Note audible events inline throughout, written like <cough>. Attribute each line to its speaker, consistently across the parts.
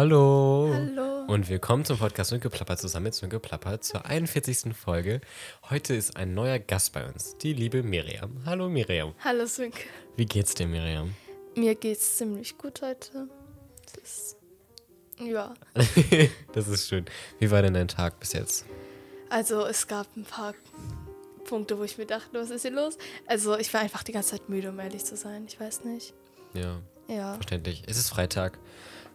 Speaker 1: Hallo.
Speaker 2: Hallo.
Speaker 1: Und willkommen zum Podcast Nünkeplapper zusammen mit Nünkeplapper zur 41. Folge. Heute ist ein neuer Gast bei uns, die liebe Miriam. Hallo Miriam.
Speaker 2: Hallo Sönke.
Speaker 1: Wie geht's dir, Miriam?
Speaker 2: Mir geht's ziemlich gut heute. Ist, ja, <laughs>
Speaker 1: das ist schön. Wie war denn dein Tag bis jetzt?
Speaker 2: also es gab ein paar Punkte, wo ich mir dachte, was ist hier los? Also ich war einfach die ganze Zeit müde, um ehrlich zu sein. Ich weiß nicht.
Speaker 1: Ja,
Speaker 2: Ja.
Speaker 1: verständlich. Es ist Freitag.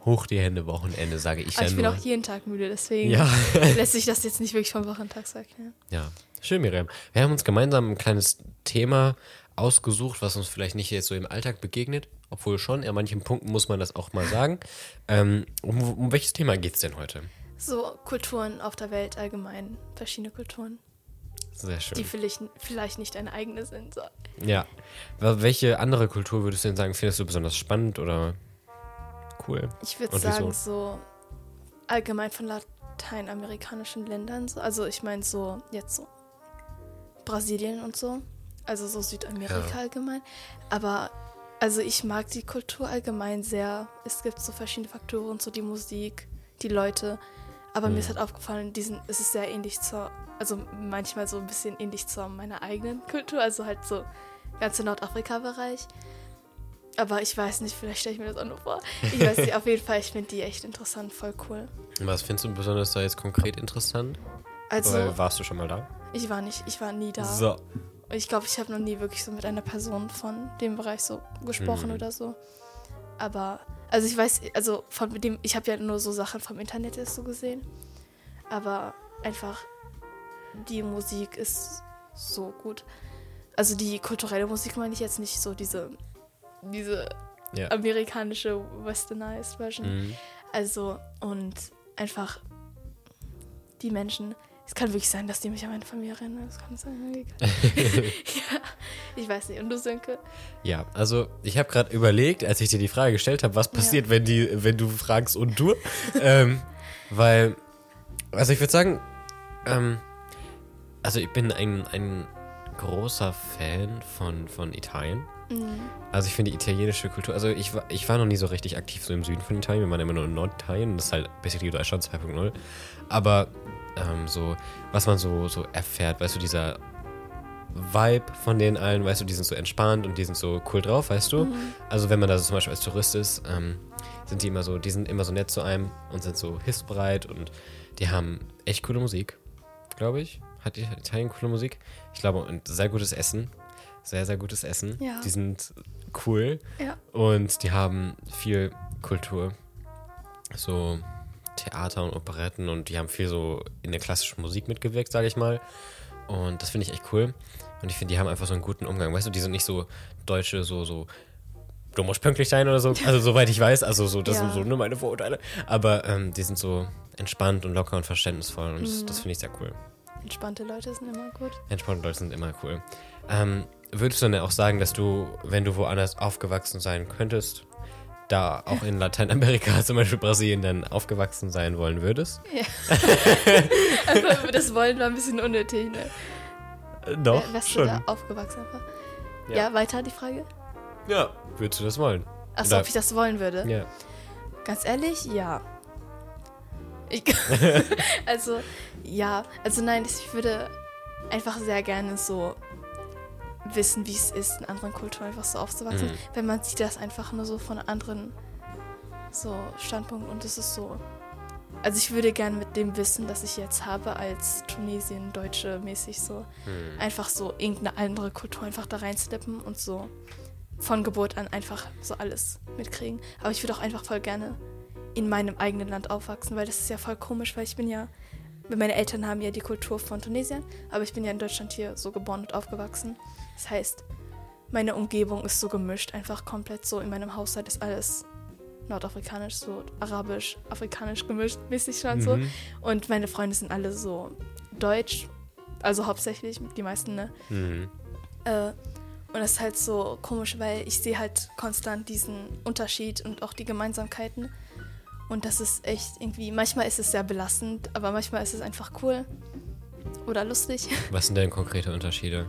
Speaker 1: Hoch die Hände, Wochenende, sage ich
Speaker 2: Aber
Speaker 1: ja
Speaker 2: ich bin
Speaker 1: nur.
Speaker 2: auch jeden Tag müde, deswegen
Speaker 1: Ja. <laughs>
Speaker 2: lässt sich das jetzt nicht wirklich vom Wochentag sagen.
Speaker 1: Ja, schön, Miriam. Wir haben uns gemeinsam ein kleines Thema ausgesucht, was uns vielleicht nicht jetzt so im Alltag begegnet, obwohl schon, an manchen Punkten muss man das auch mal sagen. Ähm, um, um welches Thema geht es denn heute?
Speaker 2: So Kulturen auf der Welt allgemein, verschiedene Kulturen,
Speaker 1: Sehr schön.
Speaker 2: die vielleicht, vielleicht nicht eine eigene sind. So.
Speaker 1: Ja. Wel- Welche andere Kultur würdest du denn sagen, findest du besonders spannend oder cool?
Speaker 2: Ich würde sagen, so allgemein von lateinamerikanischen Ländern. So. Also ich meine so jetzt so Brasilien und so. Also so Südamerika
Speaker 1: Ja.
Speaker 2: allgemein. Aber also ich mag die Kultur allgemein sehr. Es gibt so verschiedene Faktoren, so die Musik, die Leute. Aber mir ist
Speaker 1: Mhm.
Speaker 2: halt aufgefallen, diesen, es ist sehr ähnlich zur, also manchmal so ein bisschen ähnlich zu meiner eigenen Kultur, also halt so ganze Nordafrika-Bereich. Aber ich weiß nicht, vielleicht stelle ich mir das auch nur vor. Ich weiß nicht, auf jeden Fall, ich finde die echt interessant, voll cool.
Speaker 1: Was findest du besonders da jetzt konkret interessant?
Speaker 2: Also,
Speaker 1: Weil warst du schon mal da?
Speaker 2: ich war nicht, ich war nie da.
Speaker 1: So.
Speaker 2: Ich glaube, ich habe noch nie wirklich so mit einer Person von dem Bereich so gesprochen
Speaker 1: Mhm.
Speaker 2: oder so. Aber, also ich weiß, also von dem, ich habe ja nur so Sachen vom Internet erst so gesehen. Aber einfach, die Musik ist so gut. Also die kulturelle Musik meine ich jetzt nicht so diese, diese
Speaker 1: Ja.
Speaker 2: amerikanische westernized Version.
Speaker 1: Mhm.
Speaker 2: Also, und einfach die Menschen. Es kann wirklich sein, dass die mich an meine Familie erinnern. Das kann sein. <laughs> <laughs> ja, ich weiß nicht. Und du, Sönke?
Speaker 1: Ja, also ich habe gerade überlegt, als ich dir die Frage gestellt habe, was passiert, wenn, die, wenn du fragst und du. ähm, weil, also ich würde sagen, ähm, also ich bin ein, ein großer Fan von, von Italien.
Speaker 2: Mhm.
Speaker 1: Also ich finde die italienische Kultur, also ich war, ich war noch nie so richtig aktiv so im Süden von Italien, wir waren immer nur in Norditalien, das ist halt basically Deutschland 2.0. Aber ähm, so, was man so, so erfährt, weißt du, dieser Vibe von denen allen, weißt du, die sind so entspannt und die sind so cool drauf, weißt du? Also wenn man da so zum Beispiel als Tourist ist, ähm, sind die immer so, die sind immer so nett zu einem und sind so hilfsbereit und die haben echt coole Musik, glaube ich. Hat die- hat Italien coole Musik? Ich glaube, und sehr gutes Essen. Sehr, sehr gutes Essen.
Speaker 2: Ja.
Speaker 1: Die sind cool
Speaker 2: Ja.
Speaker 1: und die haben viel Kultur. So Theater und Operetten und die haben viel so in der klassischen Musik mitgewirkt, sage ich mal. Und das finde ich echt cool. Und ich finde, die haben einfach so einen guten Umgang. Weißt du, die sind nicht so Deutsche, so, so, du musst pünktlich sein oder so. <laughs> Also, soweit ich weiß. Also, so, das
Speaker 2: Ja.
Speaker 1: sind so nur meine Vorurteile. Aber ähm, die sind so entspannt und locker und verständnisvoll. Und das,
Speaker 2: Mhm.
Speaker 1: das finde ich sehr cool.
Speaker 2: Entspannte Leute sind immer gut.
Speaker 1: Entspannte Leute sind immer cool. Ähm, würdest du denn auch sagen, dass du, wenn du woanders aufgewachsen sein könntest, da auch in Lateinamerika, <laughs> zum Beispiel Brasilien, dann aufgewachsen sein wollen würdest?
Speaker 2: Ja. Aber <laughs> das Wollen war ein bisschen unnötig, ne?
Speaker 1: Äh, Doch,
Speaker 2: Wärst
Speaker 1: schon.
Speaker 2: du da aufgewachsen?
Speaker 1: Ja.
Speaker 2: Ja. weiter die Frage?
Speaker 1: Ja, würdest du das wollen?
Speaker 2: Achso, ob ich das wollen würde?
Speaker 1: Ja.
Speaker 2: Ganz ehrlich, ja. Ich, <laughs> also, ja. Also nein, ich würde einfach sehr gerne so wissen, wie es ist, in anderen Kulturen einfach so aufzuwachsen.
Speaker 1: Mhm.
Speaker 2: Wenn man sieht das einfach nur so von anderen so Standpunkten und es ist so. Also ich würde gerne mit dem Wissen, das ich jetzt habe als Tunesien, Deutsche mäßig so,
Speaker 1: Hm.
Speaker 2: einfach so irgendeine andere Kultur einfach da reinslippen und so von Geburt an einfach so alles mitkriegen. Aber ich würde auch einfach voll gerne in meinem eigenen Land aufwachsen, weil das ist ja voll komisch, weil ich bin ja, meine Eltern haben ja die Kultur von Tunesien, aber ich bin ja in Deutschland hier so geboren und aufgewachsen. Das heißt, meine Umgebung ist so gemischt, einfach komplett so in meinem Haushalt ist alles nordafrikanisch, so arabisch, afrikanisch gemischt, mäßig schon so.
Speaker 1: Mhm.
Speaker 2: Und meine Freunde sind alle so deutsch, also hauptsächlich die meisten, ne?
Speaker 1: Mhm.
Speaker 2: Äh, und das ist halt so komisch, weil ich sehe halt konstant diesen Unterschied und auch die Gemeinsamkeiten. Und das ist echt irgendwie, manchmal ist es sehr belastend, aber manchmal ist es einfach cool oder lustig.
Speaker 1: Was sind denn konkrete Unterschiede?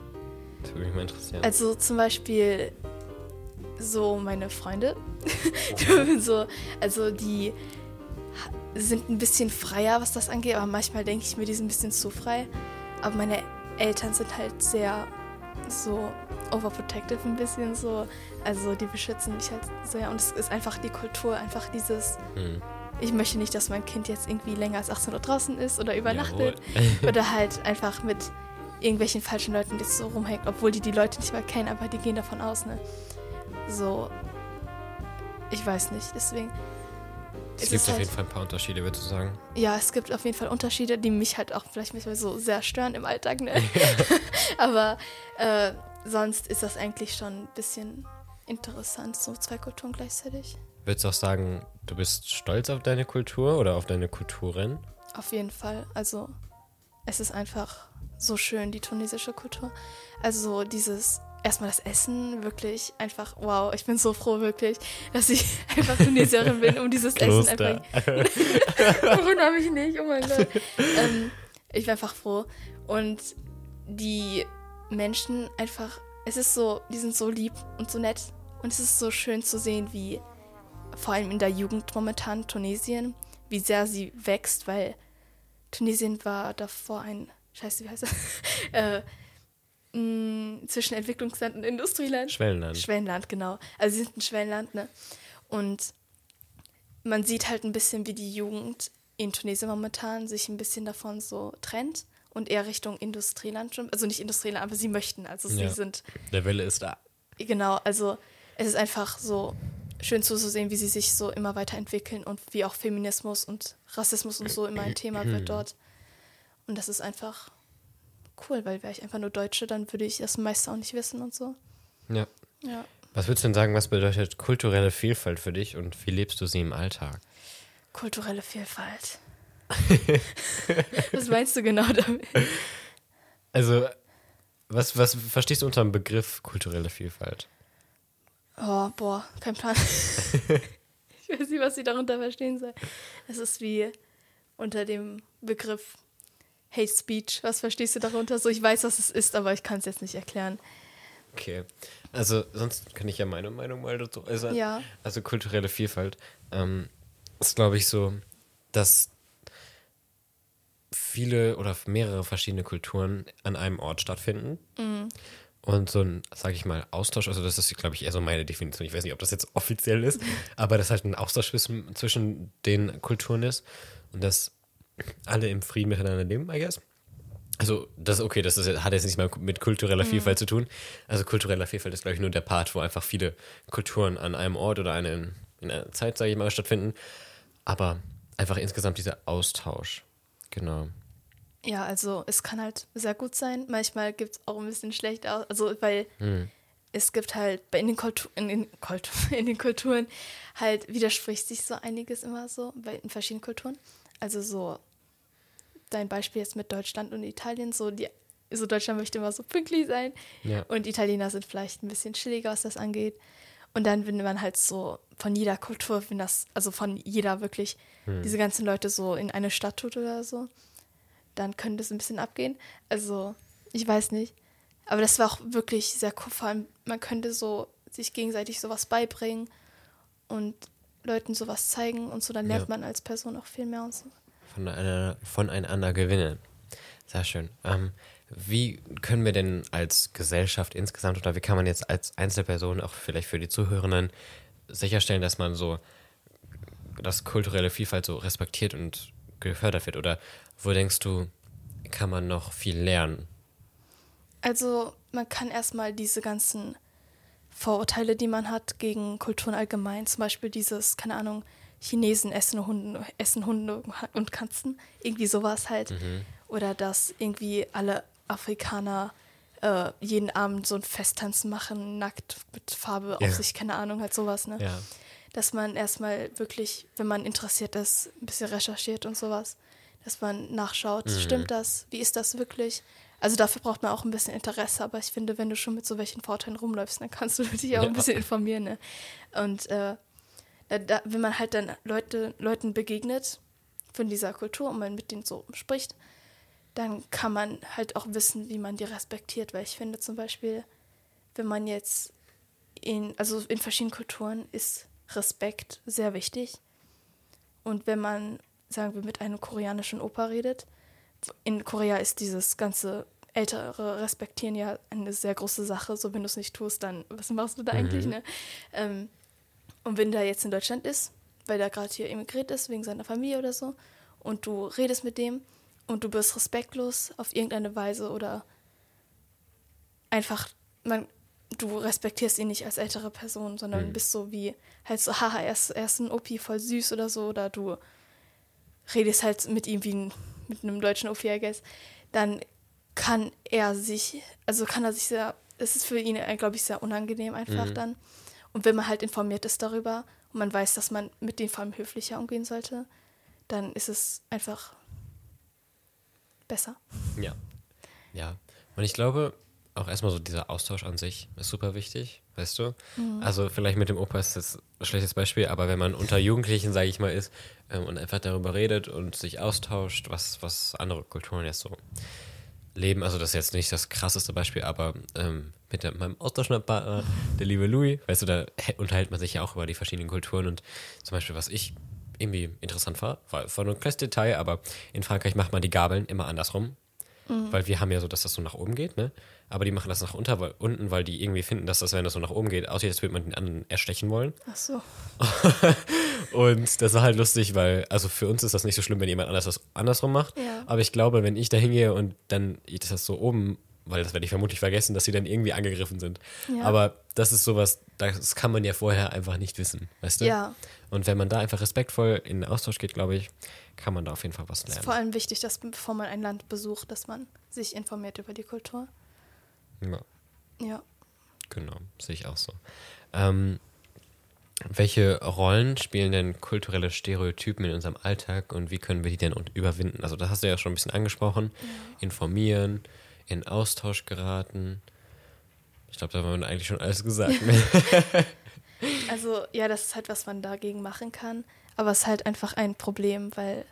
Speaker 1: Das würde mich mal interessieren.
Speaker 2: Also zum Beispiel so meine Freunde, <laughs> so, also die sind ein bisschen freier, was das angeht, aber manchmal denke ich mir, die sind ein bisschen zu frei. Aber meine Eltern sind halt sehr so overprotective ein bisschen so. Also die beschützen mich halt sehr und es ist einfach die Kultur, einfach dieses.
Speaker 1: Hm.
Speaker 2: Ich möchte nicht, dass mein Kind jetzt irgendwie länger als 18 Uhr draußen ist oder übernachtet
Speaker 1: Jawohl. <laughs>
Speaker 2: oder halt einfach mit irgendwelchen falschen Leuten jetzt so rumhängt, obwohl die die Leute nicht mal kennen, aber die gehen davon aus, ne? So, ich weiß nicht, deswegen.
Speaker 1: Es
Speaker 2: es
Speaker 1: gibt auf
Speaker 2: halt-
Speaker 1: jeden Fall ein paar Unterschiede, würdest du sagen.
Speaker 2: Ja, es gibt auf jeden Fall Unterschiede, die mich halt auch vielleicht manchmal so sehr stören im Alltag, ne? <laughs> <laughs> aber äh, sonst ist das eigentlich schon ein bisschen interessant, so zwei Kulturen gleichzeitig.
Speaker 1: Würdest du auch sagen, du bist stolz auf deine Kultur oder auf deine Kulturen?
Speaker 2: Auf jeden Fall. Also, es ist einfach so schön, die tunesische Kultur. Also, dieses, erstmal das Essen, wirklich einfach, wow, ich bin so froh, wirklich, dass ich <laughs> einfach Tunesierin bin, um dieses Essen einfach. <laughs> Wundere mich nicht, oh mein Gott. ähm, ich bin einfach froh. Und die Menschen einfach, es ist so, die sind so lieb und so nett. Und es ist so schön zu sehen, wie vor allem in der Jugend momentan Tunesien, wie sehr sie wächst, weil Tunesien war davor ein, scheiße, wie heißt das? <laughs> äh, mh, zwischen Entwicklungsland und Industrieland.
Speaker 1: Schwellenland.
Speaker 2: Schwellenland, genau. Also sie sind ein Schwellenland, ne? Und man sieht halt ein bisschen, wie die Jugend in Tunesien momentan sich ein bisschen davon so trennt und eher Richtung Industrieland schon. Also nicht Industrieland, aber sie möchten. Also sie
Speaker 1: Ja.
Speaker 2: sind,
Speaker 1: Der Wille ist da.
Speaker 2: genau, also es ist einfach so schön zuzusehen, wie sie sich so immer weiterentwickeln und wie auch Feminismus und Rassismus und so immer ein Thema wird dort. Und das ist einfach cool, weil wäre ich einfach nur Deutsche, dann würde ich das meiste auch nicht wissen und so.
Speaker 1: Ja.
Speaker 2: Ja.
Speaker 1: Was würdest du denn sagen, was bedeutet kulturelle Vielfalt für dich und wie lebst du sie im Alltag?
Speaker 2: Kulturelle Vielfalt. <laughs> Was meinst du genau damit?
Speaker 1: Also, was, was verstehst du unter dem Begriff kulturelle Vielfalt?
Speaker 2: Oh, boah, kein Plan. <laughs> ich weiß nicht, was sie darunter verstehen soll. Es ist wie unter dem Begriff Hate Speech. Was verstehst du darunter? So, ich weiß, was es ist, aber ich kann es jetzt nicht erklären.
Speaker 1: Okay. Also, sonst kann ich ja meine Meinung mal dazu äußern.
Speaker 2: Ja.
Speaker 1: Also, kulturelle Vielfalt ähm, ist, glaube ich, so, dass viele oder mehrere verschiedene Kulturen an einem Ort stattfinden. Und so ein, sage ich mal, Austausch, also das ist, glaube ich, eher so meine Definition. Ich weiß nicht, ob das jetzt offiziell ist, <laughs> aber dass halt ein Austausch zwischen, zwischen den Kulturen ist und dass alle im Frieden miteinander leben, I guess. Also, das okay, das ist, hat jetzt nicht mal mit kultureller Vielfalt zu tun. Also, kultureller Vielfalt ist, glaube ich, nur der Part, wo einfach viele Kulturen an einem Ort oder eine, in einer Zeit, sage ich mal, stattfinden. Aber einfach insgesamt dieser Austausch. Genau.
Speaker 2: Ja, also es kann halt sehr gut sein. Manchmal gibt es auch ein bisschen schlecht aus. Also, weil es gibt halt bei- in den, Kultu in, den Kultu <laughs> in den Kulturen halt widerspricht sich so einiges immer so bei in verschiedenen Kulturen. Also so dein Beispiel jetzt mit Deutschland und Italien, so die so Deutschland möchte immer so pünktlich sein
Speaker 1: Ja.
Speaker 2: und Italiener sind vielleicht ein bisschen chilliger, was das angeht. Und dann, wenn man halt so von jeder Kultur, wenn das, also von jeder wirklich, diese ganzen Leute so in eine Stadt tut oder so, dann könnte es ein bisschen abgehen. Also, ich weiß nicht. Aber das war auch wirklich sehr cool. Vor allem, man könnte so sich gegenseitig sowas beibringen und Leuten sowas zeigen und so, dann lernt
Speaker 1: Ja.
Speaker 2: man als Person auch viel mehr und so.
Speaker 1: Voneinander, voneinander gewinnen. Sehr schön. Ähm, wie können wir denn als Gesellschaft insgesamt oder wie kann man jetzt als Einzelperson, auch vielleicht für die Zuhörenden, sicherstellen, dass man so, dass kulturelle Vielfalt so respektiert und gefördert wird? Oder wo denkst du, kann man noch viel lernen?
Speaker 2: Also, man kann erstmal diese ganzen Vorurteile, die man hat gegen Kulturen allgemein, zum Beispiel dieses, keine Ahnung, Chinesen essen Hunde, essen Hunde und Katzen, irgendwie sowas halt. Oder dass irgendwie alle Afrikaner äh, jeden Abend so ein Festtanzen machen, nackt mit Farbe
Speaker 1: Ja.
Speaker 2: auf sich, keine Ahnung, halt sowas, ne?
Speaker 1: Ja.
Speaker 2: dass man erstmal wirklich, wenn man interessiert ist, ein bisschen recherchiert und sowas, dass man nachschaut, stimmt das, wie ist das wirklich? Also dafür braucht man auch ein bisschen Interesse, aber ich finde, wenn du schon mit so welchen Vorteilen rumläufst, dann kannst du <laughs> dich auch
Speaker 1: Ja.
Speaker 2: ein bisschen informieren. Ne? Und äh, da, wenn man halt dann Leute, Leuten begegnet von dieser Kultur und man mit denen so spricht, dann kann man halt auch wissen, wie man die respektiert, weil ich finde zum Beispiel, wenn man jetzt in, also in verschiedenen Kulturen ist Respekt sehr wichtig. Und wenn man sagen wir, mit einem koreanischen Opa redet. In Korea ist dieses ganze ältere Respektieren ja eine sehr große Sache. So, wenn du es nicht tust, dann was machst du da eigentlich, ne? Ähm, und wenn der jetzt in Deutschland ist, weil der gerade hier emigriert ist, wegen seiner Familie oder so, und du redest mit dem und du bist respektlos auf irgendeine Weise oder einfach, man, du respektierst ihn nicht als ältere Person, sondern
Speaker 1: Mhm.
Speaker 2: bist so wie, halt so, haha, er ist, er ist ein Opi, voll süß oder so, oder du redest halt mit ihm wie ein, mit einem deutschen Opi, I guess, dann kann er sich, also kann er sich sehr, es ist für ihn, glaube ich, sehr unangenehm einfach
Speaker 1: Mhm.
Speaker 2: dann. Und wenn man halt informiert ist darüber und man weiß, dass man mit dem vor allem höflicher umgehen sollte, dann ist es einfach besser.
Speaker 1: Ja. Ja. Und ich glaube, auch erstmal so dieser Austausch an sich ist super wichtig, weißt du? Also vielleicht mit dem Opa ist das ein schlechtes Beispiel, aber wenn man unter Jugendlichen, sage ich mal, ist ähm, und einfach darüber redet und sich austauscht, was, was andere Kulturen jetzt so leben, also das ist jetzt nicht das krasseste Beispiel, aber ähm, mit der, meinem Austauschpartner, der liebe Louis, weißt du, da hä- unterhält man sich ja auch über die verschiedenen Kulturen und zum Beispiel, was ich irgendwie interessant war, war, war nur ein kleines Detail, aber in Frankreich macht man die Gabeln immer andersrum. Weil wir haben ja so, dass das so nach oben geht, ne? Aber die machen das nach unter, weil, unten, weil die irgendwie finden, dass das, wenn das so nach oben geht, aussieht, als würde man den anderen erstechen wollen.
Speaker 2: Ach so. <laughs>
Speaker 1: Und das war halt lustig, weil, also für uns ist das nicht so schlimm, wenn jemand anders das andersrum macht.
Speaker 2: Ja.
Speaker 1: Aber ich glaube, wenn ich da hingehe und dann ist das so oben, weil das werde ich vermutlich vergessen, dass sie dann irgendwie angegriffen sind.
Speaker 2: Ja.
Speaker 1: Aber das ist sowas, das kann man ja vorher einfach nicht wissen, weißt du?
Speaker 2: Ja.
Speaker 1: Und wenn man da einfach respektvoll in den Austausch geht, glaube ich, kann man da auf jeden Fall was
Speaker 2: Es ist
Speaker 1: lernen.
Speaker 2: vor allem wichtig, dass bevor man ein Land besucht, dass man sich informiert über die Kultur.
Speaker 1: Ja.
Speaker 2: Ja.
Speaker 1: Genau, sehe ich auch so. Ähm, welche Rollen spielen denn kulturelle Stereotypen in unserem Alltag und wie können wir die denn überwinden? Also, das hast du ja schon ein bisschen angesprochen. Informieren, in Austausch geraten. Ich glaube, da haben wir eigentlich schon alles gesagt. Ne? <laughs>
Speaker 2: Also, ja, das ist halt, was man dagegen machen kann. Aber es ist halt einfach ein Problem, weil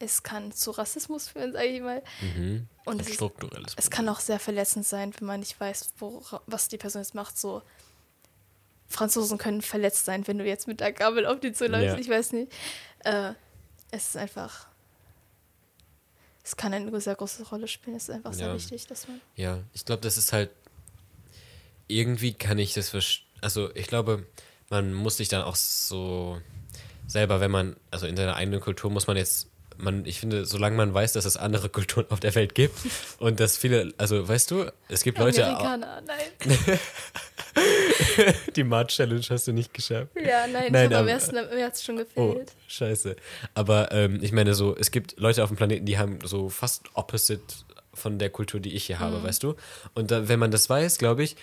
Speaker 2: es kann zu Rassismus führen, sage ich mal.
Speaker 1: mhm.
Speaker 2: Und es, ist,
Speaker 1: strukturelles
Speaker 2: es kann auch sehr verletzend sein, wenn man nicht weiß, wora- was die Person jetzt macht. So, Franzosen können verletzt sein, wenn du jetzt mit der Gabel auf die zuläufst.
Speaker 1: Ja.
Speaker 2: Ich weiß nicht. Äh, es ist einfach. Es kann eine sehr große Rolle spielen. Es ist einfach sehr
Speaker 1: Ja.
Speaker 2: wichtig, dass man.
Speaker 1: Ja, ich glaube, das ist halt. Irgendwie kann ich das verstehen. Also, ich glaube, man muss sich dann auch so selber, wenn man, also in seiner eigenen Kultur muss man jetzt, man, ich finde, solange man weiß, dass es andere Kulturen auf der Welt gibt <laughs> und dass viele, also weißt du, es gibt Leute,
Speaker 2: Amerikaner, nein. <laughs>
Speaker 1: die Mart Challenge hast du nicht geschafft.
Speaker 2: Ja, nein,
Speaker 1: Nein,
Speaker 2: ich habe am
Speaker 1: aber-
Speaker 2: 1. März schon
Speaker 1: Oh,
Speaker 2: gefehlt.
Speaker 1: scheiße. Aber ähm, ich meine so, es gibt Leute auf dem Planeten, die haben so fast opposite von der Kultur, die ich hier habe, weißt du? Und da, wenn man das weiß, glaube ich,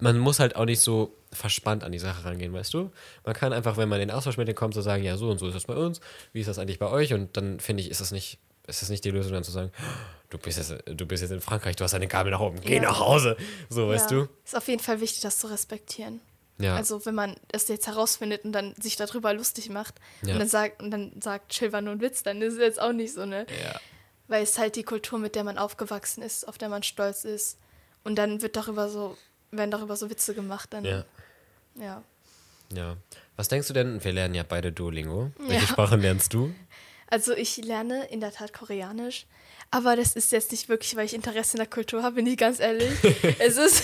Speaker 1: man muss halt auch nicht so verspannt an die Sache rangehen, weißt du? Man kann einfach, wenn man in den Austausch mit denen kommt, so sagen, ja, so und so ist das bei uns, wie ist das eigentlich bei euch? Und dann finde ich, ist das nicht, ist das nicht die Lösung, dann zu sagen, du bist jetzt, du bist jetzt in Frankreich, du hast eine Gabel nach oben, geh
Speaker 2: Ja.
Speaker 1: nach Hause. So, weißt
Speaker 2: ja.
Speaker 1: du?
Speaker 2: Ist auf jeden Fall wichtig, das zu respektieren.
Speaker 1: Ja.
Speaker 2: Also wenn man das jetzt herausfindet und dann sich darüber lustig macht
Speaker 1: Ja.
Speaker 2: und dann sagt und dann sagt, chill war nur ein Witz, dann ist es jetzt auch nicht so, ne?
Speaker 1: ja.
Speaker 2: Weil es halt die Kultur, mit der man aufgewachsen ist, auf der man stolz ist. Und dann wird darüber so, werden darüber so Witze gemacht, dann
Speaker 1: Ja.
Speaker 2: ja.
Speaker 1: Ja. Was denkst du denn? Wir lernen ja beide Duolingo. Welche
Speaker 2: Ja.
Speaker 1: Sprachen lernst du?
Speaker 2: Also ich lerne in der Tat Koreanisch, aber das ist jetzt nicht wirklich, weil ich Interesse in der Kultur habe, bin ich ganz ehrlich. <laughs> es ist,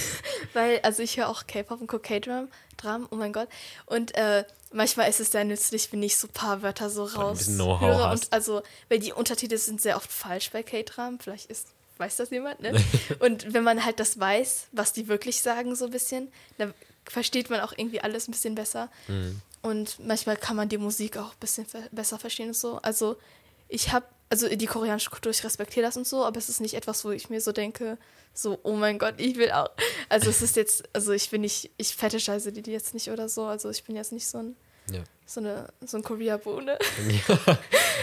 Speaker 2: weil, also ich höre auch K-Pop und K-Drum, Drum, oh mein Gott. Und äh, manchmal ist es sehr nützlich, wenn ich so ein paar Wörter so
Speaker 1: ein
Speaker 2: raus
Speaker 1: bisschen Know-how
Speaker 2: höre.
Speaker 1: hast.
Speaker 2: Und also, weil die Untertitel sind sehr oft falsch bei K-Drum, vielleicht ist, weiß das jemand, ne? <laughs> und wenn man halt das weiß, was die wirklich sagen, so ein bisschen, dann versteht man auch irgendwie alles ein bisschen besser.
Speaker 1: Mhm.
Speaker 2: Und manchmal kann man die Musik auch ein bisschen besser verstehen und so. Also ich habe, also die koreanische Kultur, ich respektiere das und so, aber es ist nicht etwas, wo ich mir so denke, so, oh mein Gott, ich will auch. Also es ist jetzt, also ich bin nicht, ich fetischize die jetzt nicht oder so. Also ich bin jetzt nicht so ein,
Speaker 1: Ja.
Speaker 2: So eine, so ein Korea-Bohne. <laughs>
Speaker 1: Ja.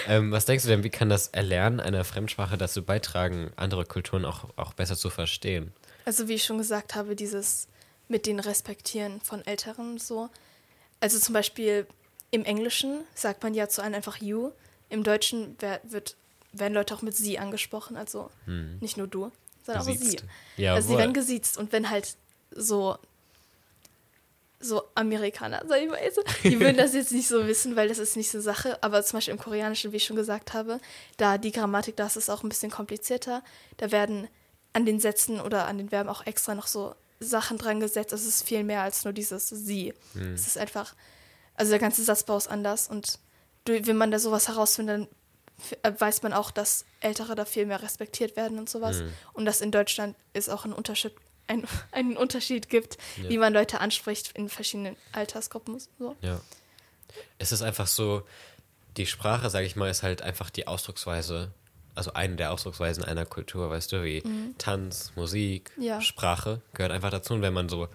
Speaker 1: ähm, was denkst du denn, wie kann das Erlernen einer Fremdsprache dazu beitragen, andere Kulturen auch, auch besser zu verstehen?
Speaker 2: Also wie ich schon gesagt habe, dieses mit den Respektieren von Älteren so. Also zum Beispiel im Englischen sagt man ja zu einem einfach you. Im Deutschen wird, werden Leute auch mit sie angesprochen, also nicht nur du, sondern auch sie.
Speaker 1: Gesiezt. Ja,
Speaker 2: also sie werden gesiezt und wenn halt so so Amerikaner, sag ich mal. Also, die würden das jetzt nicht so wissen, weil das ist nicht so Sache. Aber zum Beispiel im Koreanischen, wie ich schon gesagt habe, da die Grammatik, das ist auch ein bisschen komplizierter. Da werden an den Sätzen oder an den Verben auch extra noch so Sachen dran gesetzt. Es ist viel mehr als nur dieses sie.
Speaker 1: Hm.
Speaker 2: Es ist einfach, also der ganze Satzbau ist anders und wenn man da sowas herausfindet, dann äh, weiß man auch, dass Ältere da viel mehr respektiert werden und sowas.
Speaker 1: Hm.
Speaker 2: Und dass in Deutschland es auch einen Unterschied, ein, einen Unterschied gibt,
Speaker 1: Ja.
Speaker 2: wie man Leute anspricht in verschiedenen Altersgruppen. So.
Speaker 1: Ja. Es ist einfach so, die Sprache, sage ich mal, ist halt einfach die Ausdrucksweise, also eine der Ausdrucksweisen einer Kultur, weißt du, wie Tanz, Musik,
Speaker 2: Mhm. Ja.
Speaker 1: Sprache gehört einfach dazu. Und wenn man so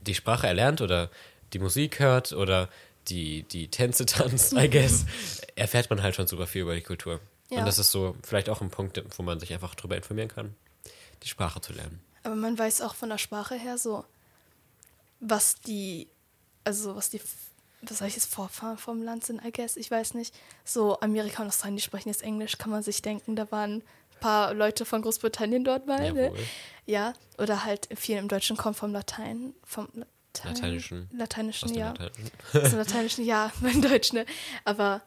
Speaker 1: die Sprache erlernt oder die Musik hört oder die, die Tänze <laughs> tanzt, I guess, <laughs> erfährt man halt schon super viel über die Kultur.
Speaker 2: Ja.
Speaker 1: Und das ist so vielleicht auch ein Punkt, wo man sich einfach drüber informieren kann, die Sprache zu lernen.
Speaker 2: Aber man weiß auch von der Sprache her so, was die, also was die, was soll ich jetzt, Vorfahren vom Land sind, I guess, ich weiß nicht. So Amerika und Australien, die sprechen jetzt Englisch, kann man sich denken, da waren ein paar Leute von Großbritannien dort mal, ne? Ja, oder halt viel im Deutschen kommt vom Latein, vom Latein,
Speaker 1: Lateinischen.
Speaker 2: Lateinischen, ja.
Speaker 1: Lateinischen.
Speaker 2: Aus dem <laughs> Lateinischen, ja, <laughs> mein Deutsch, ne? Aber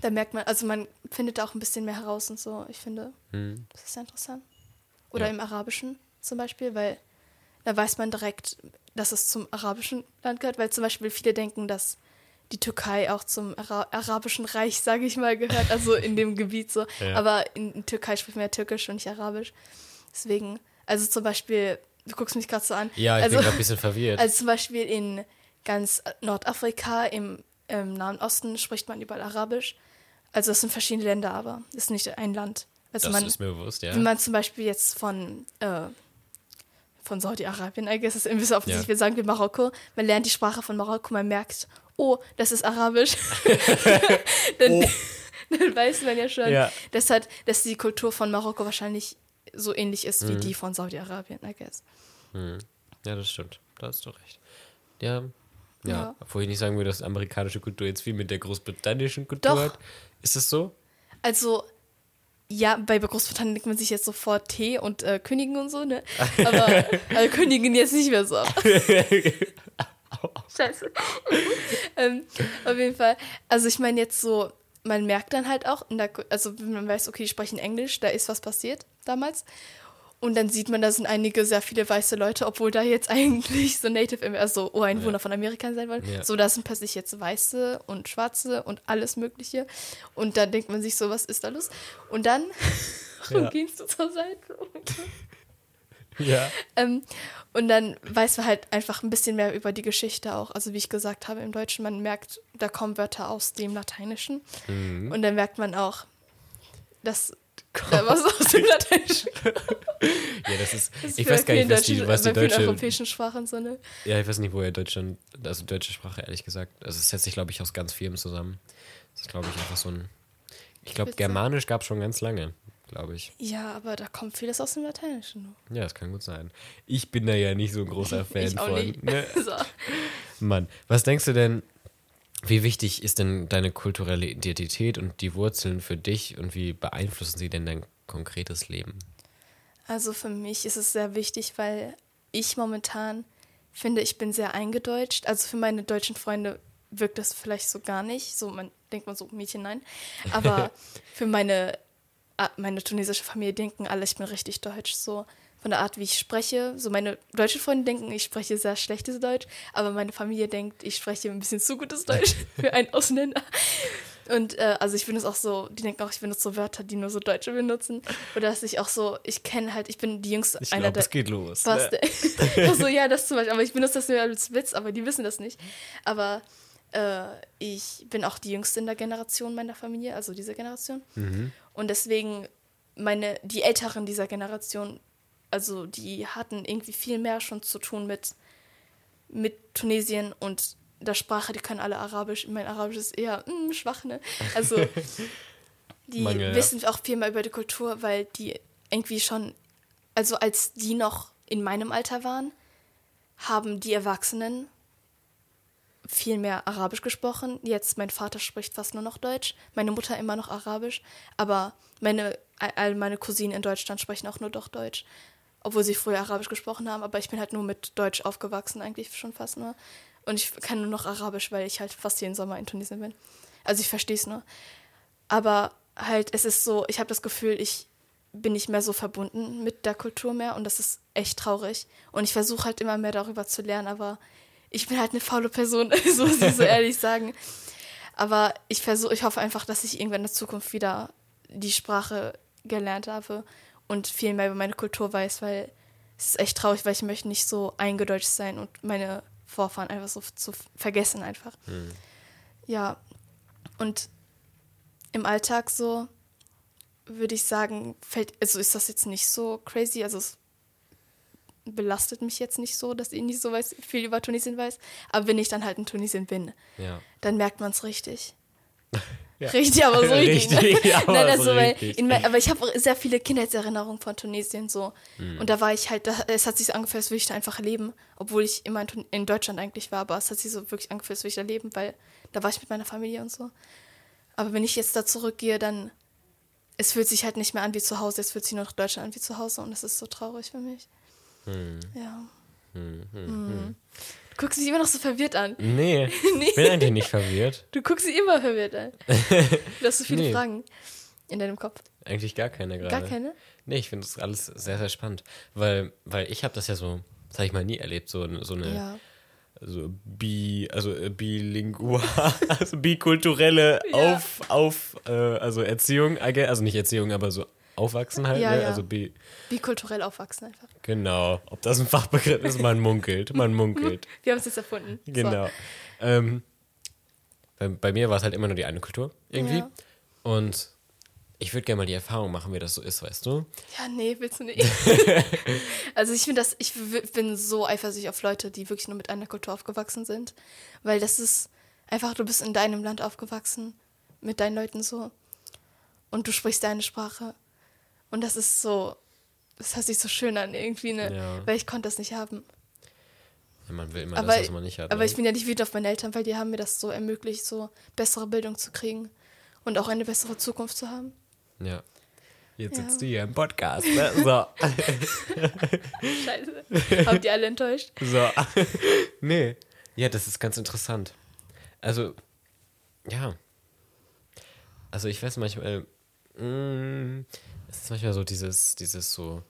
Speaker 2: da merkt man, also man findet da auch ein bisschen mehr heraus und so. Ich finde,
Speaker 1: Hm.
Speaker 2: das ist sehr interessant. Oder
Speaker 1: Ja.
Speaker 2: im Arabischen zum Beispiel, weil da weiß man direkt, dass es zum arabischen Land gehört, weil zum Beispiel viele denken, dass die Türkei auch zum Ara arabischen Reich, <laughs> sage ich mal, gehört, also in dem Gebiet so. <laughs>
Speaker 1: Ja.
Speaker 2: Aber in, in Türkei spricht man ja Türkisch und nicht Arabisch. Deswegen, also zum Beispiel, du guckst mich gerade so an.
Speaker 1: Ja, ich
Speaker 2: also,
Speaker 1: bin gerade ein bisschen verwirrt. <laughs>
Speaker 2: also zum Beispiel in ganz Nordafrika, im, im Nahen Osten spricht man überall Arabisch. Also es sind verschiedene Länder, aber es ist nicht ein Land. Also
Speaker 1: das
Speaker 2: man,
Speaker 1: ist mir bewusst, ja.
Speaker 2: wenn man zum Beispiel jetzt von, äh, von Saudi-Arabien, I guess, ist ein bisschen offensichtlich,
Speaker 1: Ja.
Speaker 2: wir sagen wir Marokko, man lernt die Sprache von Marokko, man merkt, oh, das ist Arabisch. <laughs> dann, dann weiß man ja schon,
Speaker 1: Ja.
Speaker 2: dass, halt, dass die Kultur von Marokko wahrscheinlich so ähnlich ist
Speaker 1: Mhm.
Speaker 2: wie die von Saudi-Arabien, I guess.
Speaker 1: Hm. Ja, das stimmt. Da hast du recht. Ja. Ja.
Speaker 2: Ja.
Speaker 1: Obwohl ich nicht sagen würde, dass amerikanische Kultur jetzt viel mit der großbritannischen Kultur
Speaker 2: Doch.
Speaker 1: hat. Ist es so?
Speaker 2: Also, ja, bei Großbritannien denkt man sich jetzt sofort Tee und äh, Königin und so, ne? <laughs> Aber äh, Königin jetzt nicht mehr so. Scheiße. <laughs> ähm, auf jeden Fall. Also ich meine jetzt so, man merkt dann halt auch, in der, also wenn man weiß, okay, die sprechen Englisch, da ist was passiert damals. Und dann sieht man, da sind einige sehr viele weiße Leute, obwohl da jetzt <laughs> eigentlich so Native, also Ureinwohner
Speaker 1: Ja.
Speaker 2: von Amerika sein wollen.
Speaker 1: Ja.
Speaker 2: So, da sind plötzlich jetzt Weiße und Schwarze und alles Mögliche. Und dann denkt man sich so, was ist da los? Und dann <laughs> <laughs>
Speaker 1: Ja.
Speaker 2: gehst du zur Seite.
Speaker 1: Ja.
Speaker 2: Ähm, und dann weiß man halt einfach ein bisschen mehr über die Geschichte auch. Also wie ich gesagt habe im Deutschen, man merkt, da kommen Wörter aus dem Lateinischen.
Speaker 1: Mhm.
Speaker 2: Und dann merkt man auch, dass da was aus dem Lateinischen.
Speaker 1: Ja, das ist.
Speaker 2: Das ist
Speaker 1: ich weiß gar nicht, was die,
Speaker 2: deutschen-
Speaker 1: was die deutsche.
Speaker 2: europäischen Sprachen so ne?
Speaker 1: Ja, ich weiß nicht, woher Deutschland. Also deutsche Sprache, ehrlich gesagt. Also es setzt sich, glaube ich, aus ganz vielem zusammen. Das ist, glaube ich, einfach so ein. Ich glaube. Germanisch gab es schon ganz lange, glaube ich.
Speaker 2: Ja, aber da kommt vieles aus dem Lateinischen.
Speaker 1: Ja, das kann gut sein. Ich bin da ja nicht so ein großer <laughs> Fan
Speaker 2: ich auch
Speaker 1: von.
Speaker 2: nicht.
Speaker 1: Ne? <laughs>
Speaker 2: So.
Speaker 1: Mann, was denkst du denn, wie wichtig ist denn deine kulturelle Identität und die Wurzeln für dich und wie beeinflussen sie denn dein konkretes Leben?
Speaker 2: Also für mich ist es sehr wichtig, weil ich momentan finde, ich bin sehr eingedeutscht. Also für meine deutschen Freunde wirkt das vielleicht so gar nicht. So, man denkt man so, Mädchen, nein. Aber <laughs> für meine, ah, meine tunesische Familie denken alle, ich bin richtig deutsch. So von der Art, wie ich spreche. So meine deutschen Freunde denken, ich spreche sehr schlechtes Deutsch, aber meine Familie denkt, ich spreche ein bisschen zu gutes Deutsch <laughs> für einen Ausländer. Und äh, also ich benutze auch so, die denken auch, ich benutze so Wörter, die nur so Deutsche benutzen. Oder dass ich auch so, ich kenne halt, ich bin die jüngste,
Speaker 1: Ich
Speaker 2: einer
Speaker 1: glaube,
Speaker 2: der.
Speaker 1: es geht los.
Speaker 2: Was?
Speaker 1: Ne? <laughs>
Speaker 2: also ja, das zum Beispiel. Aber ich benutze das nur als Witz, aber die wissen das nicht. Aber äh, ich bin auch die jüngste in der Generation meiner Familie, also dieser Generation.
Speaker 1: Mhm.
Speaker 2: Und deswegen meine, die Älteren dieser Generation, also die hatten irgendwie viel mehr schon zu tun mit, mit Tunesien und der Sprache, die können alle Arabisch. Mein Arabisch ist eher mm, schwach, ne? Also <laughs> die
Speaker 1: Mangel, ja.
Speaker 2: wissen auch viel mehr über die Kultur, weil die irgendwie schon, also als die noch in meinem Alter waren, haben die Erwachsenen viel mehr Arabisch gesprochen. Jetzt mein Vater spricht fast nur noch Deutsch, meine Mutter immer noch Arabisch, aber meine all meine Cousinen in Deutschland sprechen auch nur doch Deutsch. Obwohl sie früher Arabisch gesprochen haben, aber ich bin halt nur mit Deutsch aufgewachsen, eigentlich schon fast nur. Und ich kann nur noch Arabisch, weil ich halt fast jeden Sommer in Tunesien bin. Also ich verstehe es nur. Aber halt, es ist so, ich habe das Gefühl, ich bin nicht mehr so verbunden mit der Kultur mehr und das ist echt traurig. Und ich versuche halt immer mehr darüber zu lernen, aber ich bin halt eine faule Person, <laughs> so muss ich so <laughs> ehrlich sagen. Aber ich versuche, ich hoffe einfach, dass ich irgendwann in der Zukunft wieder die Sprache gelernt habe und viel mehr über meine Kultur weiß, weil es ist echt traurig, weil ich möchte nicht so eingedeutscht sein und meine Vorfahren einfach so zu vergessen einfach.
Speaker 1: Hm.
Speaker 2: Ja, und im Alltag so würde ich sagen, fällt, also ist das jetzt nicht so crazy, also es belastet mich jetzt nicht so, dass ich nicht so weiß, viel über Tunesien weiß, aber wenn ich dann halt in Tunesien bin,
Speaker 1: Ja.
Speaker 2: dann merkt man es richtig. <laughs>
Speaker 1: Ja.
Speaker 2: Richtig, aber so <laughs> richtig. <laughs>
Speaker 1: Richtig, aber
Speaker 2: Nein, also
Speaker 1: so richtig.
Speaker 2: in aber ich habe sehr viele Kindheitserinnerungen von Tunesien so.
Speaker 1: Hm.
Speaker 2: Und da war ich halt, es hat sich so angefühlt, als würde ich da einfach leben, obwohl ich immer in, in Deutschland eigentlich war, aber es hat sich so wirklich angefühlt, als würde ich da leben, weil da war ich mit meiner Familie und so. Aber wenn ich jetzt da zurückgehe, dann es fühlt sich halt nicht mehr an wie zu Hause, es fühlt sich nur noch Deutschland an wie zu Hause und das ist so traurig für mich.
Speaker 1: Hm.
Speaker 2: Ja.
Speaker 1: Hm, hm,
Speaker 2: Hm. Du guckst dich immer noch so verwirrt an.
Speaker 1: Nee,
Speaker 2: Nee. <laughs>
Speaker 1: ich bin eigentlich nicht verwirrt.
Speaker 2: Du guckst dich immer verwirrt an. Du hast so viele
Speaker 1: Nee.
Speaker 2: Fragen in deinem Kopf.
Speaker 1: Eigentlich gar keine gerade.
Speaker 2: Gar keine?
Speaker 1: Nee, ich finde das alles sehr, sehr spannend. Weil, weil ich habe das ja so, sag ich mal, nie erlebt, so, eine- so eine
Speaker 2: Ja.
Speaker 1: so bi, also äh, bilingual, <laughs> also bikulturelle
Speaker 2: Ja.
Speaker 1: auf, auf, äh, also Erziehung, also nicht Erziehung, aber so aufwachsen halt,
Speaker 2: Ja,
Speaker 1: ne?
Speaker 2: ja.
Speaker 1: also bi,
Speaker 2: Bikulturell aufwachsen einfach.
Speaker 1: genau. Ob das ein Fachbegriff ist, man munkelt, man munkelt. <laughs>
Speaker 2: Wir haben es jetzt erfunden. So.
Speaker 1: Genau. Ähm, bei, bei mir war es halt immer nur die eine Kultur irgendwie.
Speaker 2: Ja.
Speaker 1: Und ich würde gerne mal die Erfahrung machen, wie das so ist, weißt du?
Speaker 2: Ja, nee, willst du nicht. <laughs> also ich finde das, ich bin so eifersüchtig auf Leute, die wirklich nur mit einer Kultur aufgewachsen sind. Weil das ist einfach, du bist in deinem Land aufgewachsen, mit deinen Leuten so. Und du sprichst deine Sprache. Und das ist so, das hört sich so schön an irgendwie, ne?
Speaker 1: Ja.
Speaker 2: Weil ich konnte das nicht haben.
Speaker 1: Ja, man will immer
Speaker 2: Aber,
Speaker 1: das, was man nicht hat.
Speaker 2: aber
Speaker 1: ne?
Speaker 2: ich bin ja nicht wütend auf meine Eltern, weil die haben mir das so ermöglicht, so bessere Bildung zu kriegen und auch eine bessere Zukunft zu haben.
Speaker 1: Ja. Jetzt
Speaker 2: Ja.
Speaker 1: sitzt du hier im Podcast, ne? So. <laughs> <laughs>
Speaker 2: Scheiße. Habt ihr alle enttäuscht?
Speaker 1: So. <laughs> nee. Ja, das ist ganz interessant. Also, ja. Also ich weiß manchmal, mm, es ist manchmal so dieses, dieses so.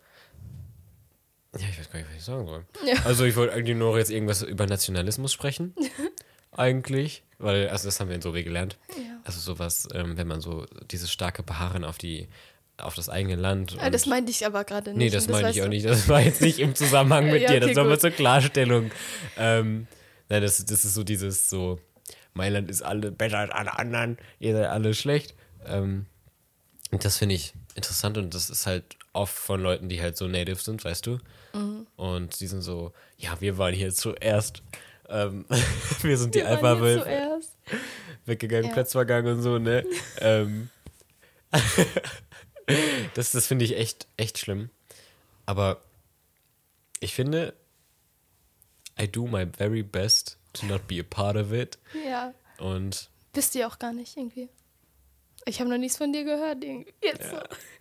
Speaker 1: Ja, ich weiß gar nicht, was ich sagen soll.
Speaker 2: Ja.
Speaker 1: Also ich wollte eigentlich nur jetzt irgendwas über Nationalismus sprechen. <laughs> eigentlich. Weil, also das haben wir in Sowe gelernt.
Speaker 2: Ja.
Speaker 1: Also sowas, ähm, wenn man so dieses starke Beharren auf die, auf das eigene Land.
Speaker 2: Ah, das meinte ich aber gerade nicht.
Speaker 1: Nee, das meine
Speaker 2: weißt
Speaker 1: ich auch
Speaker 2: du.
Speaker 1: nicht. Das war jetzt nicht im Zusammenhang mit <laughs>
Speaker 2: Ja,
Speaker 1: dir. Das
Speaker 2: okay,
Speaker 1: war mal zur Klarstellung. Ähm, nein, das, das ist so dieses so, Mailand ist alle besser als alle anderen, ihr seid alle schlecht. Ähm, und das finde ich interessant und das ist halt oft von Leuten, die halt so native sind, weißt du?
Speaker 2: Mhm.
Speaker 1: Und die sind so, ja, wir waren hier zuerst. Ähm, <laughs> wir sind die
Speaker 2: Wir
Speaker 1: Alpha-Wölfe
Speaker 2: zuerst.
Speaker 1: weggegangen,
Speaker 2: Ja.
Speaker 1: Platz vergangen und so, ne? <laughs> ähm, <laughs> das das finde ich echt, echt schlimm. Aber ich finde, I do my very best to not be a part of it.
Speaker 2: Ja.
Speaker 1: Und
Speaker 2: Bist du ja auch gar nicht irgendwie. Ich habe noch nichts von dir gehört. Jetzt so.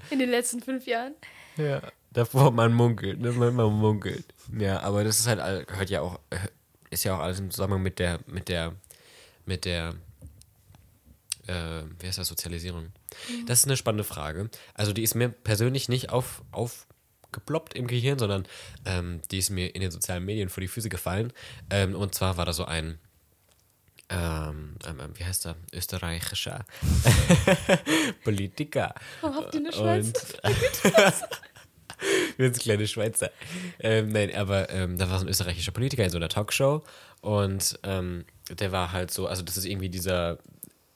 Speaker 2: In den letzten fünf Jahren.
Speaker 1: ja, davor man munkelt, ne? Man, man munkelt. Ja, aber das ist halt, gehört ja auch, äh, ist ja auch alles im Zusammenhang mit der, mit der, mit der, äh, wie heißt das, Sozialisierung? Das ist eine spannende Frage. Also die ist mir persönlich nicht auf, aufgeploppt im Gehirn, sondern ähm, die ist mir in den sozialen Medien vor die Füße gefallen. Ähm, und zwar war da so ein, ähm, ähm, ähm, wie heißt er, österreichischer <laughs> Politiker.
Speaker 2: Warum habt ihr eine Schweiz?
Speaker 1: Und <laughs> wir sind kleine Schweizer. Ähm, nein, aber ähm, da war so ein österreichischer Politiker in so einer Talkshow und ähm, der war halt so, also das ist irgendwie dieser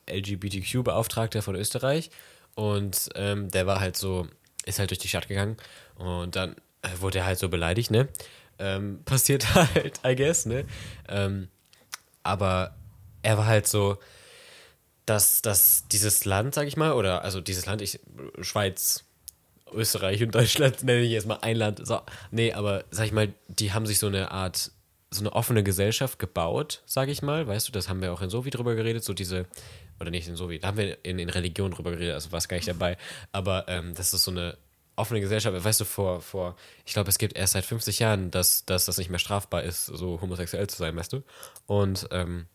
Speaker 1: LGBTQ-Beauftragte von Österreich und ähm, der war halt so, ist halt durch die Stadt gegangen und dann äh, wurde er halt so beleidigt, ne? Ähm, <laughs> passiert halt, I guess, ne? Ähm, aber er war halt so, dass, dass dieses Land, sag ich mal, oder also dieses Land, ich, Schweiz, Österreich und Deutschland <laughs> nenne ich jetzt mal ein Land. So, nee, aber sag ich mal, die haben sich so eine Art, so eine offene Gesellschaft gebaut, sag ich mal. Weißt du, das haben wir auch in Sovi drüber geredet, so diese, oder nicht in Sovi, da haben wir in, in Religion drüber geredet, also war es gar nicht dabei. Aber ähm, das ist so eine offene Gesellschaft, weißt du, vor, vor ich glaube, es gibt erst seit 50 Jahren, dass, dass das nicht mehr strafbar ist, so homosexuell zu sein, weißt du? Und ähm,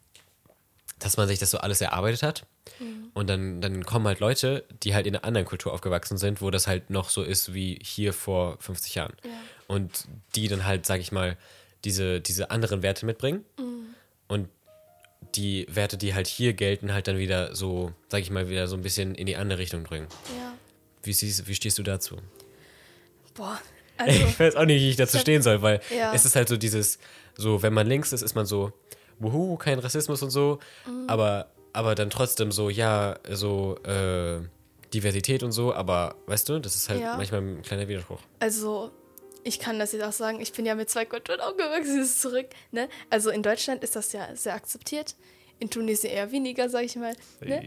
Speaker 1: dass man sich das so alles erarbeitet hat. Mhm. Und dann, dann kommen halt Leute, die halt in einer anderen Kultur aufgewachsen sind, wo das halt noch so ist wie hier vor 50 Jahren. Ja. Und die dann halt, sag ich mal, diese, diese anderen Werte mitbringen. Mhm. Und die Werte, die halt hier gelten, halt dann wieder so, sag ich mal, wieder so ein bisschen in die andere Richtung bringen. Ja. Wie, siehst, wie stehst du dazu?
Speaker 2: Boah, <laughs>
Speaker 1: also, ich weiß auch nicht, wie ich dazu stehen soll, weil ja. es ist halt so dieses, so, wenn man links ist, ist man so, wuhu, kein Rassismus und so, mhm. aber, aber dann trotzdem so, ja, so, äh, Diversität und so, aber weißt du, das ist halt ja. manchmal ein kleiner Widerspruch.
Speaker 2: Also, ich kann das jetzt auch sagen, ich bin ja mit zwei Kulturen aufgewachsen, dieses zurück. Ne? Also in Deutschland ist das ja sehr akzeptiert, in Tunesien eher weniger, sag ich mal. Ne?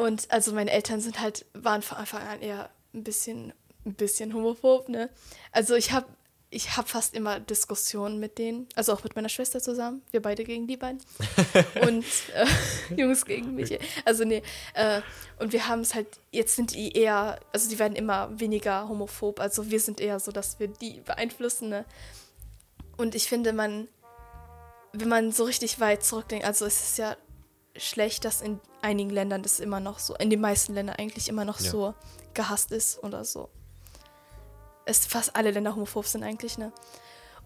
Speaker 2: Und also meine Eltern sind halt, waren von Anfang an eher ein bisschen, ein bisschen homophob, ne? Also ich habe ich habe fast immer Diskussionen mit denen, also auch mit meiner Schwester zusammen, wir beide gegen die beiden <laughs> und äh, <laughs> Jungs gegen mich. Also nee, äh, und wir haben es halt, jetzt sind die eher, also die werden immer weniger homophob, also wir sind eher so, dass wir die beeinflussen. Ne? Und ich finde, man, wenn man so richtig weit zurückdenkt, also es ist ja schlecht, dass in einigen Ländern das immer noch so, in den meisten Ländern eigentlich immer noch ja. so gehasst ist oder so es fast alle Länder homophob sind eigentlich, ne?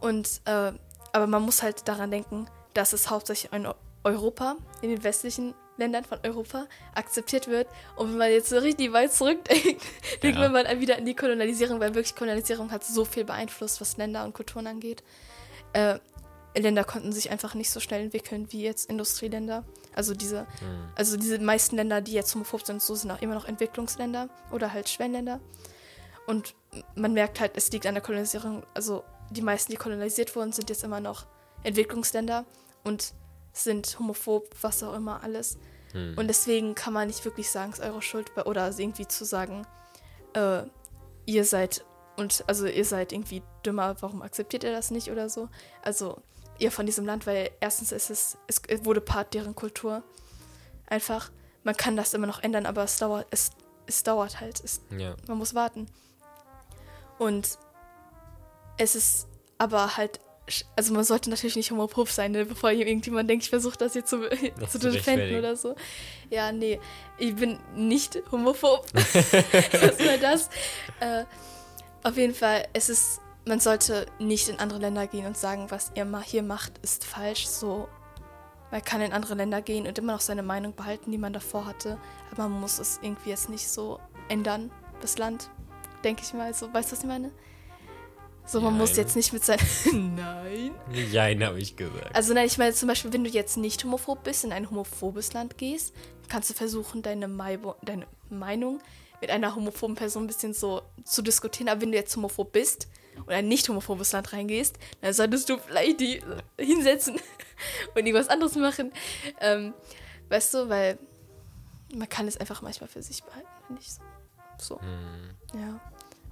Speaker 2: Und, äh, aber man muss halt daran denken, dass es hauptsächlich in Europa, in den westlichen Ländern von Europa akzeptiert wird. Und wenn man jetzt so richtig weit zurückdenkt, <laughs> ja. denkt man mal wieder an die Kolonialisierung, weil wirklich Kolonialisierung hat so viel beeinflusst, was Länder und Kulturen angeht. Äh, Länder konnten sich einfach nicht so schnell entwickeln wie jetzt Industrieländer. Also diese, mhm. also diese meisten Länder, die jetzt homophob sind, so sind auch immer noch Entwicklungsländer oder halt Schwellenländer. Und man merkt halt, es liegt an der Kolonisierung. Also die meisten, die kolonisiert wurden, sind jetzt immer noch Entwicklungsländer und sind homophob, was auch immer alles. Hm. Und deswegen kann man nicht wirklich sagen, es ist eure Schuld oder irgendwie zu sagen, äh, ihr seid und also ihr seid irgendwie dümmer, warum akzeptiert ihr das nicht oder so? Also ihr von diesem Land, weil erstens ist es, es wurde Part deren Kultur. Einfach, man kann das immer noch ändern, aber es dauert, es, es dauert halt. Es, ja. Man muss warten. Und es ist aber halt, also man sollte natürlich nicht homophob sein, ne, bevor irgendjemand denkt, ich versuche das jetzt zu, <laughs> zu defenden oder so. Ja, nee, ich bin nicht homophob. <laughs> Erstmal das. Äh, auf jeden Fall, es ist, man sollte nicht in andere Länder gehen und sagen, was ihr hier macht, ist falsch. So, man kann in andere Länder gehen und immer noch seine Meinung behalten, die man davor hatte. Aber man muss es irgendwie jetzt nicht so ändern, das Land denke ich mal. So, weißt du, was ich meine? So, man nein. muss jetzt nicht mit seinen. <laughs> nein.
Speaker 1: Nein, habe ich gesagt.
Speaker 2: Also, nein, ich meine zum Beispiel, wenn du jetzt nicht homophob bist, in ein homophobes Land gehst, kannst du versuchen, deine, Maibo deine Meinung mit einer homophoben Person ein bisschen so zu diskutieren. Aber wenn du jetzt homophob bist und ein nicht homophobes Land reingehst, dann solltest du vielleicht die hinsetzen <laughs> und irgendwas anderes machen. Ähm, weißt du, weil man kann es einfach manchmal für sich behalten, finde ich so. So. Mhm. Ja.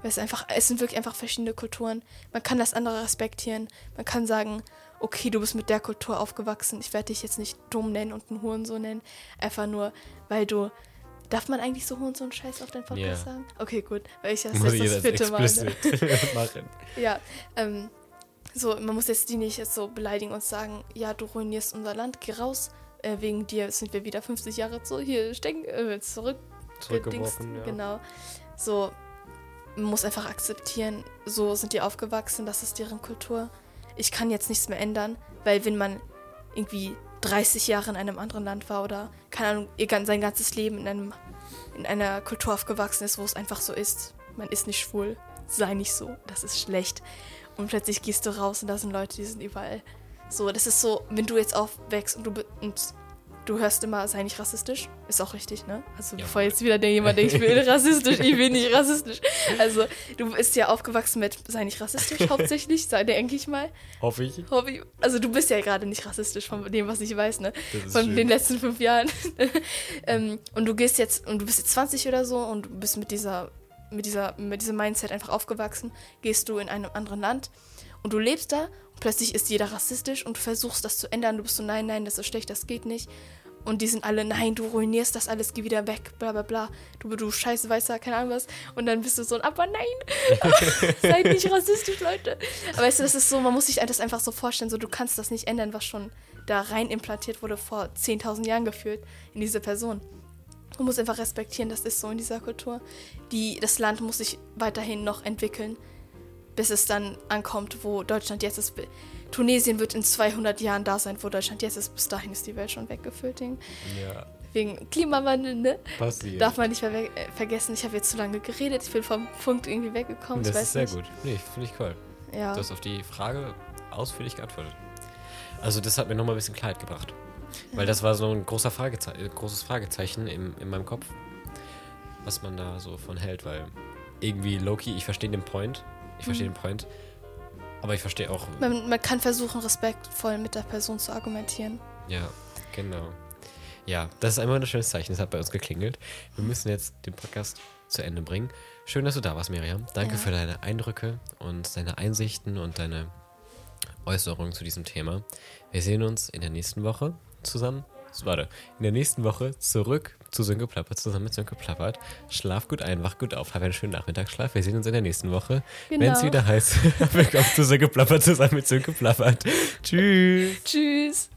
Speaker 2: Weil es einfach, es sind wirklich einfach verschiedene Kulturen. Man kann das andere respektieren. Man kann sagen, okay, du bist mit der Kultur aufgewachsen. Ich werde dich jetzt nicht dumm nennen und einen Hurensohn nennen. Einfach nur, weil du. Darf man eigentlich so Hurensohn Scheiß auf deinen Podcast yeah. sagen? Okay, gut. Weil ich das
Speaker 1: muss jetzt das vierte Mal. Ne? <laughs> machen.
Speaker 2: Ja. Ähm, so, man muss jetzt die nicht jetzt so beleidigen und sagen, ja, du ruinierst unser Land, geh raus. Äh, wegen dir sind wir wieder 50 Jahre so hier stecken, äh, zurück
Speaker 1: zurückgeworfen.
Speaker 2: Ja. Genau. So, man muss einfach akzeptieren, so sind die aufgewachsen, das ist deren Kultur. Ich kann jetzt nichts mehr ändern, weil wenn man irgendwie 30 Jahre in einem anderen Land war oder, keine Ahnung, sein ganzes Leben in, einem, in einer Kultur aufgewachsen ist, wo es einfach so ist, man ist nicht schwul, sei nicht so, das ist schlecht. Und plötzlich gehst du raus und da sind Leute, die sind überall. So, das ist so, wenn du jetzt aufwächst und du und du hörst immer, sei nicht rassistisch. Ist auch richtig, ne? Also ja, bevor jetzt wieder jemand denkt, ich bin <laughs> rassistisch, ich bin nicht rassistisch. Also du bist ja aufgewachsen mit, sei nicht rassistisch <laughs> hauptsächlich, sei denke ich mal.
Speaker 1: Hoffe ich.
Speaker 2: Hoffe ich. Also du bist ja gerade nicht rassistisch von dem, was ich weiß, ne? Von schön. den letzten fünf Jahren. <laughs> ähm, und du gehst jetzt, und du bist jetzt 20 oder so und du bist mit dieser, mit dieser, mit diesem Mindset einfach aufgewachsen, gehst du in einem anderen Land und du lebst da plötzlich ist jeder rassistisch und du versuchst das zu ändern. Du bist so, nein, nein, das ist schlecht, das geht nicht. Und die sind alle, nein, du ruinierst das alles, geh wieder weg, bla bla bla. Du, du scheiß Weißer, keine Ahnung was. Und dann bist du so, aber nein, <laughs> <laughs> seid nicht rassistisch, Leute. Aber weißt du, das ist so, man muss sich das einfach so vorstellen, so du kannst das nicht ändern, was schon da rein implantiert wurde vor 10.000 Jahren gefühlt in diese Person. Du musst einfach respektieren, das ist so in dieser Kultur. Die, das Land muss sich weiterhin noch entwickeln, bis es dann ankommt, wo Deutschland jetzt ist. Tunesien wird in 200 Jahren da sein, wo Deutschland jetzt ist. Bis dahin ist die Welt schon weggefüllt.
Speaker 1: Ja.
Speaker 2: Wegen Klimawandel, ne?
Speaker 1: Passiert.
Speaker 2: Darf man nicht ver äh, vergessen. Ich habe jetzt zu lange geredet. Ich bin vom Punkt irgendwie weggekommen.
Speaker 1: Das ist sehr
Speaker 2: nicht.
Speaker 1: gut. Nee, finde ich cool.
Speaker 2: Ja.
Speaker 1: Du hast auf die Frage ausführlich geantwortet. Also das hat mir nochmal ein bisschen Klarheit gebracht. Weil das war so ein großer Frageze äh, großes Fragezeichen in, in meinem Kopf, was man da so von hält, weil irgendwie Loki, ich verstehe den Point, ich verstehe
Speaker 2: Mhm.
Speaker 1: den Point, aber ich verstehe auch,
Speaker 2: man, man kann versuchen, respektvoll mit der Person zu argumentieren.
Speaker 1: ja, genau. Ja, das ist einmal ein schönes Zeichen, das hat bei uns geklingelt. Wir müssen jetzt den Podcast zu Ende bringen. Schön, dass du da warst, Miriam. Danke
Speaker 2: Ja.
Speaker 1: für deine Eindrücke und deine Einsichten und deine Äußerungen zu diesem Thema. Wir sehen uns in der nächsten Woche zusammen. Warte, in der nächsten Woche zurück zu Sönke Plappert, zusammen mit Sönke Plappert. Schlaf gut ein, wach gut auf, hab einen schönen Nachmittagsschlaf. Wir sehen uns in der nächsten Woche, wenn es
Speaker 2: Genau.
Speaker 1: wieder heißt, <laughs> willkommen zu Sönke Plappert zusammen mit Sönke Plappert. <laughs> Tschüss.
Speaker 2: Tschüss.